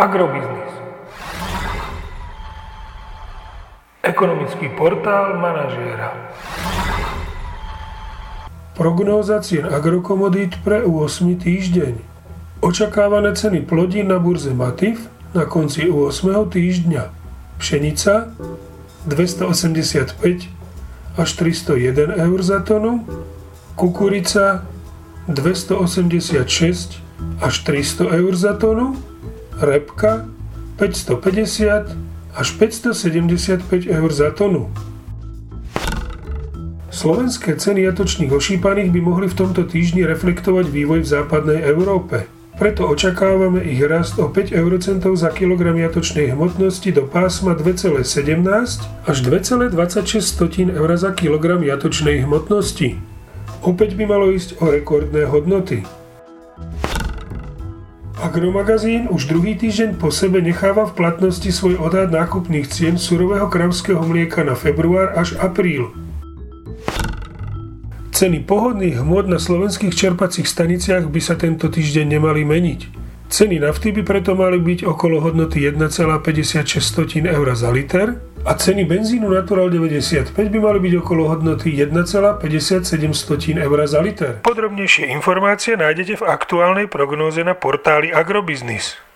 Agrobiznis. Ekonomický portál manažéra. Prognóza cien agrokomodít pre 8. týždeň. Očakávané ceny plodín na burze Matif na konci 8. týždňa. Pšenica 285 až 301 eur za tonu, kukurica 286 až 300 eur za tonu, repka 550 až 575 eur za tonu. Slovenské ceny jatočných ošípaných by mohli v tomto týždni reflektovať vývoj v západnej Európe. Preto očakávame ich rast o 5 eurocentov za kilogram jatočnej hmotnosti do pásma 2,17 až 2,26 eur za kilogram jatočnej hmotnosti. Opäť by malo ísť o rekordné hodnoty. Agromagazín už druhý týždeň po sebe necháva v platnosti svoj odhad nákupných cien surového kravského mlieka na február až apríl. Ceny pohodných hmôt na slovenských čerpacích staniciach by sa tento týždeň nemali meniť. Ceny nafty by preto mali byť okolo hodnoty 1,56 eur za liter a ceny benzínu Natural 95 by mali byť okolo hodnoty 1,57 eur za liter. Podrobnejšie informácie nájdete v aktuálnej prognóze na portáli Agrobiznis.